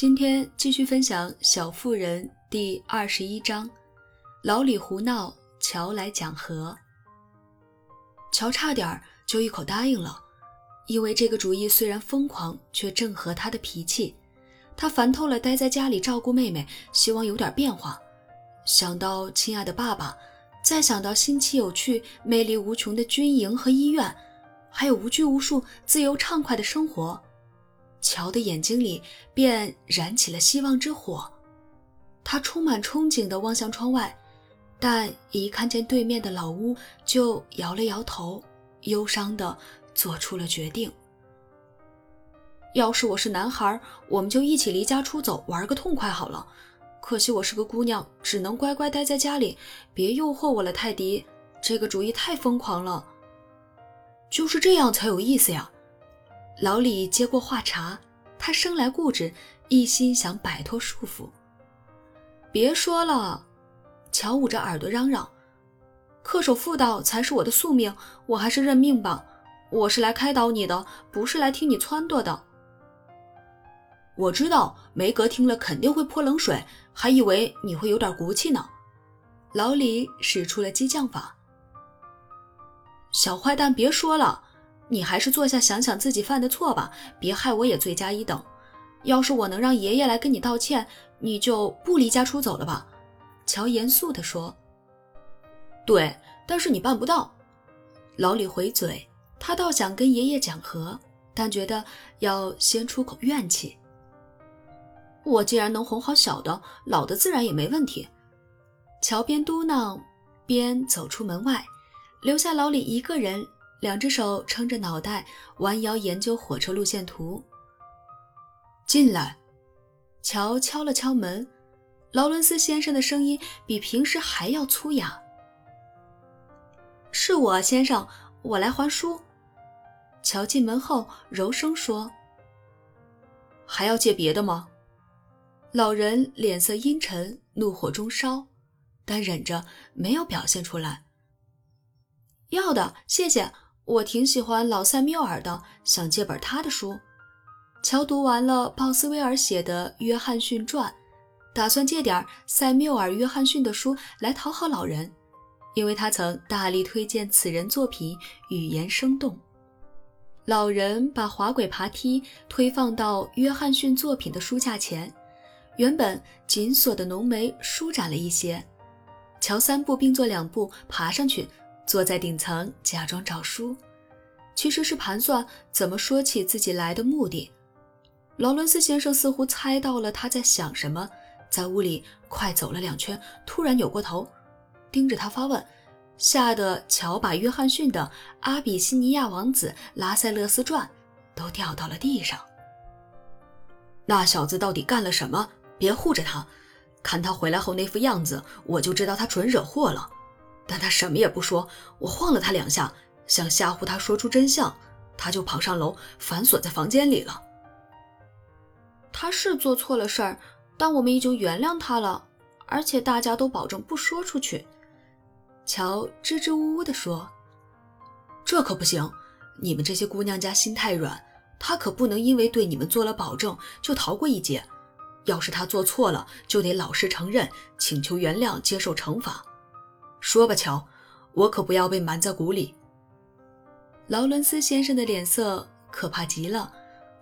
今天继续分享《小妇人》第二十一章，老李胡闹，乔来讲和。乔差点就一口答应了，因为这个主意虽然疯狂，却正合他的脾气。他烦透了待在家里照顾妹妹，希望有点变化。想到亲爱的爸爸，再想到新奇有趣、魅力无穷的军营和医院，还有无拘无束、自由畅快的生活。乔的眼睛里便燃起了希望之火，他充满憧憬地望向窗外，但一看见对面的老屋，就摇了摇头，忧伤地做出了决定。要是我是男孩，我们就一起离家出走，玩个痛快好了。可惜我是个姑娘，只能乖乖待在家里。别诱惑我了，泰迪，这个主意太疯狂了。就是这样才有意思呀。老李接过话茬，他生来固执，一心想摆脱束缚。别说了，乔捂着耳朵嚷嚷：“恪守妇道才是我的宿命，我还是认命吧。我是来开导你的，不是来听你撺掇的。”我知道梅格听了肯定会泼冷水，还以为你会有点骨气呢。老李使出了激将法：“小坏蛋，别说了。”你还是坐下想想自己犯的错吧，别害我也罪加一等。要是我能让爷爷来跟你道歉，你就不离家出走了吧？乔严肃地说。对，但是你办不到。老李回嘴，他倒想跟爷爷讲和，但觉得要先出口怨气。我既然能哄好小的，老的自然也没问题。乔边嘟囔边走出门外，留下老李一个人。两只手撑着脑袋，弯腰研究火车路线图。进来，乔敲了敲门。劳伦斯先生的声音比平时还要粗哑。是我，先生，我来还书。乔进门后柔声说：“还要借别的吗？”老人脸色阴沉，怒火中烧，但忍着没有表现出来。要的，谢谢。我挺喜欢老塞缪尔的，想借本他的书。乔读完了鲍斯威尔写的《约翰逊传》，打算借点塞缪尔·约翰逊的书来讨好老人，因为他曾大力推荐此人作品，语言生动。老人把滑轨爬梯推放到约翰逊作品的书架前，原本紧锁的浓眉舒展了一些。乔三步并作两步爬上去。坐在顶层假装找书，其实是盘算怎么说起自己来的目的。劳伦斯先生似乎猜到了他在想什么，在屋里快走了两圈，突然扭过头，盯着他发问，吓得乔把约翰逊的《阿比西尼亚王子拉塞勒斯传》都掉到了地上。那小子到底干了什么？别护着他，看他回来后那副样子，我就知道他准惹祸了。但他什么也不说，我晃了他两下，想吓唬他说出真相，他就跑上楼反锁在房间里了。他是做错了事儿，但我们已经原谅他了，而且大家都保证不说出去。乔支支吾吾地说：“这可不行，你们这些姑娘家心太软，他可不能因为对你们做了保证就逃过一劫。要是他做错了，就得老实承认，请求原谅，接受惩罚。”说吧，乔，我可不要被瞒在鼓里。劳伦斯先生的脸色可怕极了，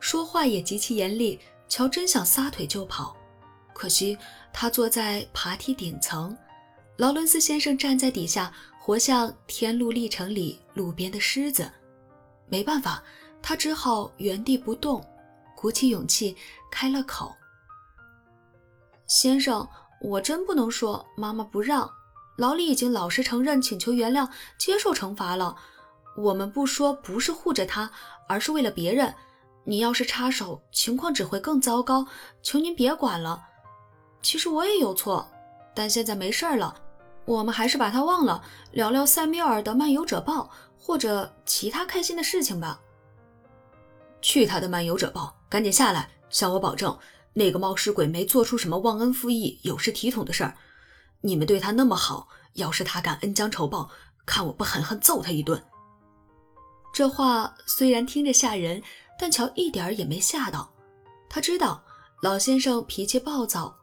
说话也极其严厉。乔真想撒腿就跑，可惜他坐在爬梯顶层，劳伦斯先生站在底下，活像《天路历程》里路边的狮子。没办法，他只好原地不动，鼓起勇气开了口：“先生，我真不能说，妈妈不让。”老李已经老实承认，请求原谅，接受惩罚了。我们不说，不是护着他，而是为了别人。你要是插手，情况只会更糟糕。求您别管了。其实我也有错，但现在没事了。我们还是把他忘了，聊聊塞缪尔的《漫游者报》或者其他开心的事情吧。去他的《漫游者报》，赶紧下来，向我保证，那个冒失鬼没做出什么忘恩负义、有失体统的事儿。你们对他那么好，要是他敢恩将仇报，看我不狠狠揍他一顿！这话虽然听着吓人，但乔一点也没吓到。他知道老先生脾气暴躁，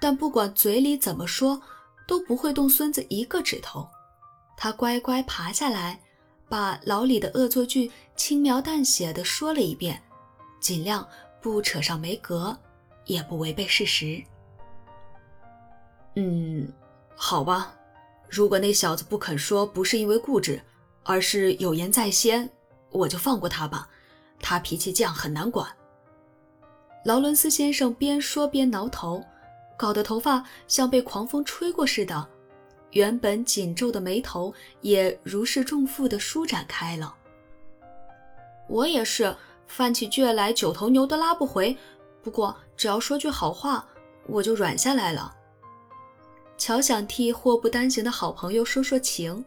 但不管嘴里怎么说，都不会动孙子一个指头。他乖乖爬下来，把老李的恶作剧轻描淡写的说了一遍，尽量不扯上梅格，也不违背事实。嗯，好吧，如果那小子不肯说不是因为固执，而是有言在先，我就放过他吧。他脾气犟，很难管。劳伦斯先生边说边挠头，搞得头发像被狂风吹过似的，原本紧皱的眉头也如释重负地舒展开了。我也是，犯起倔来，九头牛都拉不回。不过只要说句好话，我就软下来了。乔想替祸不单行的好朋友说说情。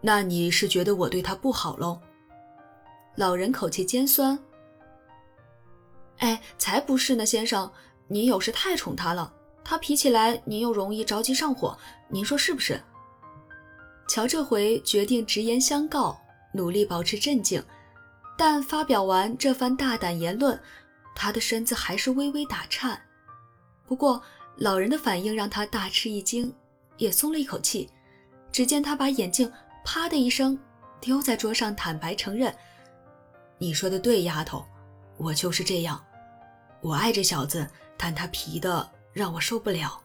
那你是觉得我对他不好喽？老人口气尖酸。哎，才不是呢，先生，您有时太宠他了，他脾气来，您又容易着急上火，您说是不是？乔这回决定直言相告，努力保持镇静，但发表完这番大胆言论，他的身子还是微微打颤。不过老人的反应让他大吃一惊，也松了一口气。只见他把眼镜啪的一声丢在桌上，坦白承认：“你说的对，丫头，我就是这样。”我爱这小子，但他皮的让我受不了。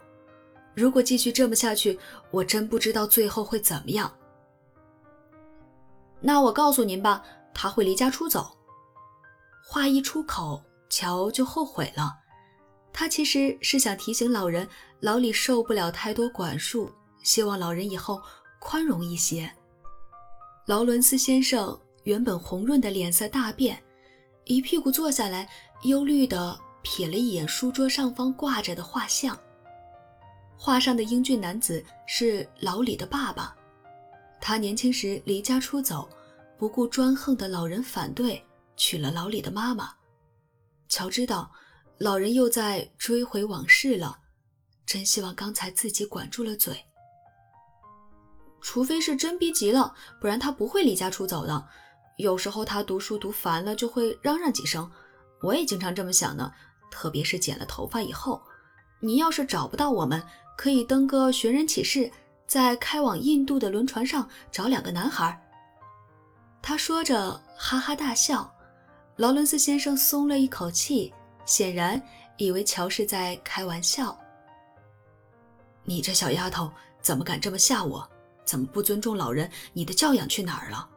如果继续这么下去，我真不知道最后会怎么样。那我告诉您吧，他会离家出走。话一出口，乔就后悔了。他其实是想提醒老人，老李受不了太多管束，希望老人以后宽容一些。劳伦斯先生原本红润的脸色大变，一屁股坐下来，忧虑的。瞥了一眼书桌上方挂着的画像，画上的英俊男子是老李的爸爸。他年轻时离家出走，不顾专横的老人反对，娶了老李的妈妈。乔知道老人又在追回往事了，真希望刚才自己管住了嘴。除非是真逼急了，不然他不会离家出走的。有时候他读书读烦了，就会嚷嚷几声。我也经常这么想呢。特别是剪了头发以后，你要是找不到我们，可以登个寻人启事，在开往印度的轮船上找两个男孩。他说着，哈哈大笑。劳伦斯先生松了一口气，显然以为乔是在开玩笑。你这小丫头怎么敢这么吓我？怎么不尊重老人？你的教养去哪儿了？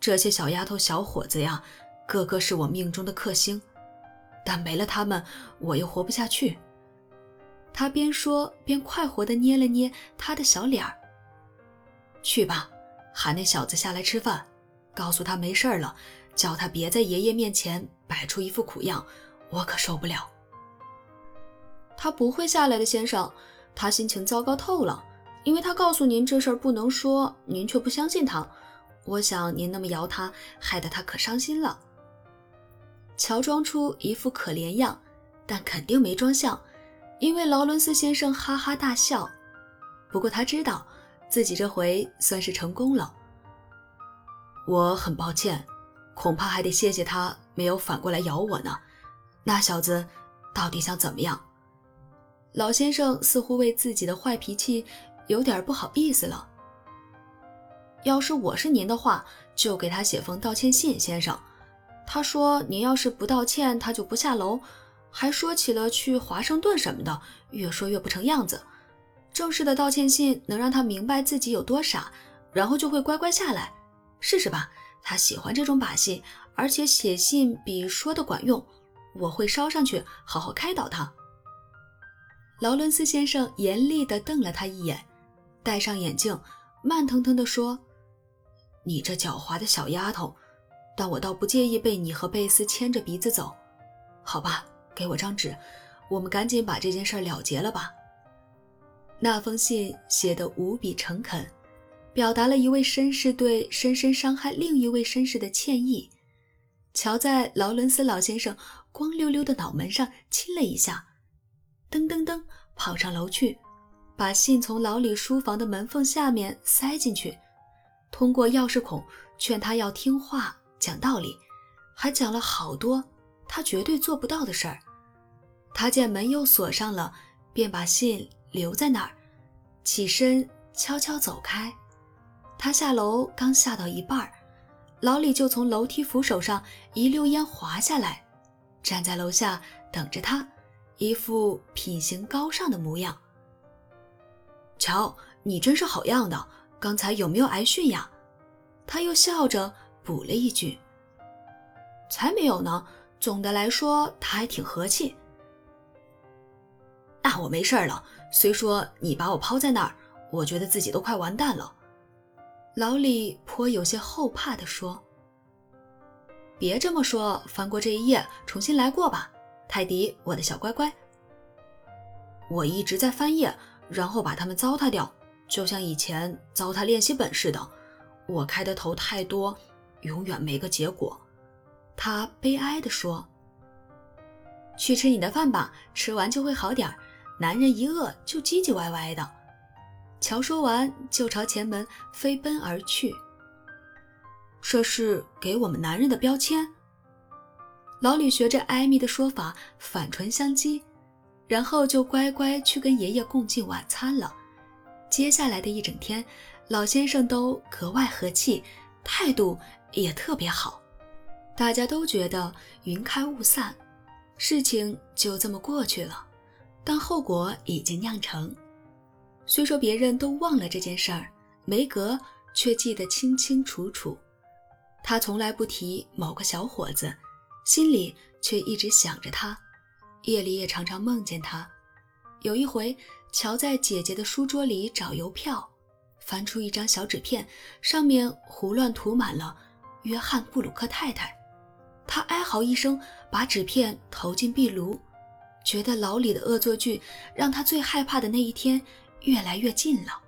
这些小丫头、小伙子呀，个个是我命中的克星。但没了他们，我又活不下去。他边说边快活地捏了捏他的小脸儿。去吧，喊那小子下来吃饭，告诉他没事了，叫他别在爷爷面前摆出一副苦样，我可受不了。他不会下来的，先生，他心情糟糕透了，因为他告诉您这事儿不能说，您却不相信他。我想您那么摇他，害得他可伤心了。乔装出一副可怜样，但肯定没装像，因为劳伦斯先生哈哈大笑。不过他知道自己这回算是成功了。我很抱歉，恐怕还得谢谢他没有反过来咬我呢。那小子到底想怎么样？老先生似乎为自己的坏脾气有点不好意思了。要是我是您的话，就给他写封道歉信，先生。他说：“您要是不道歉，他就不下楼。”还说起了去华盛顿什么的，越说越不成样子。正式的道歉信能让他明白自己有多傻，然后就会乖乖下来。试试吧，他喜欢这种把戏，而且写信比说的管用。我会捎上去，好好开导他。劳伦斯先生严厉地瞪了他一眼，戴上眼镜，慢腾腾地说：“你这狡猾的小丫头。”但我倒不介意被你和贝斯牵着鼻子走，好吧？给我张纸，我们赶紧把这件事了结了吧。那封信写得无比诚恳，表达了一位绅士对深深伤害另一位绅士的歉意。乔在劳伦斯老先生光溜溜的脑门上亲了一下，噔噔噔跑上楼去，把信从老李书房的门缝下面塞进去，通过钥匙孔劝他要听话。讲道理，还讲了好多他绝对做不到的事儿，他见门又锁上了，便把信留在那儿，起身悄悄走开。他下楼刚下到一半，老李就从楼梯扶手上一溜烟滑下来，站在楼下等着他，一副品行高尚的模样。瞧，你真是好样的！刚才有没有挨训呀？他又笑着补了一句：“才没有呢。总的来说，他还挺和气。”那我没事了。虽说你把我抛在那儿，我觉得自己都快完蛋了。老李颇有些后怕地说：“别这么说，翻过这一页，重新来过吧，泰迪，我的小乖乖。我一直在翻页。”然后把它们糟蹋掉，就像以前糟蹋练习本似的。我开的头太多，永远没个结果。他悲哀地说：“去吃你的饭吧，吃完就会好点儿。男人一饿就唧唧歪歪的。”乔说完就朝前门飞奔而去。这是给我们男人的标签。老李学着艾米的说法反唇相讥。然后就乖乖去跟爷爷共进晚餐了。接下来的一整天，老先生都格外和气，态度也特别好。大家都觉得云开雾散，事情就这么过去了。但后果已经酿成。虽说别人都忘了这件事儿，梅格却记得清清楚楚。他从来不提某个小伙子，心里却一直想着他。夜里也常常梦见他。有一回，乔在姐姐的书桌里找邮票，翻出一张小纸片，上面胡乱涂满了“约翰·布鲁克太太”。他哀嚎一声，把纸片投进壁炉，觉得老李的恶作剧让他最害怕的那一天越来越近了。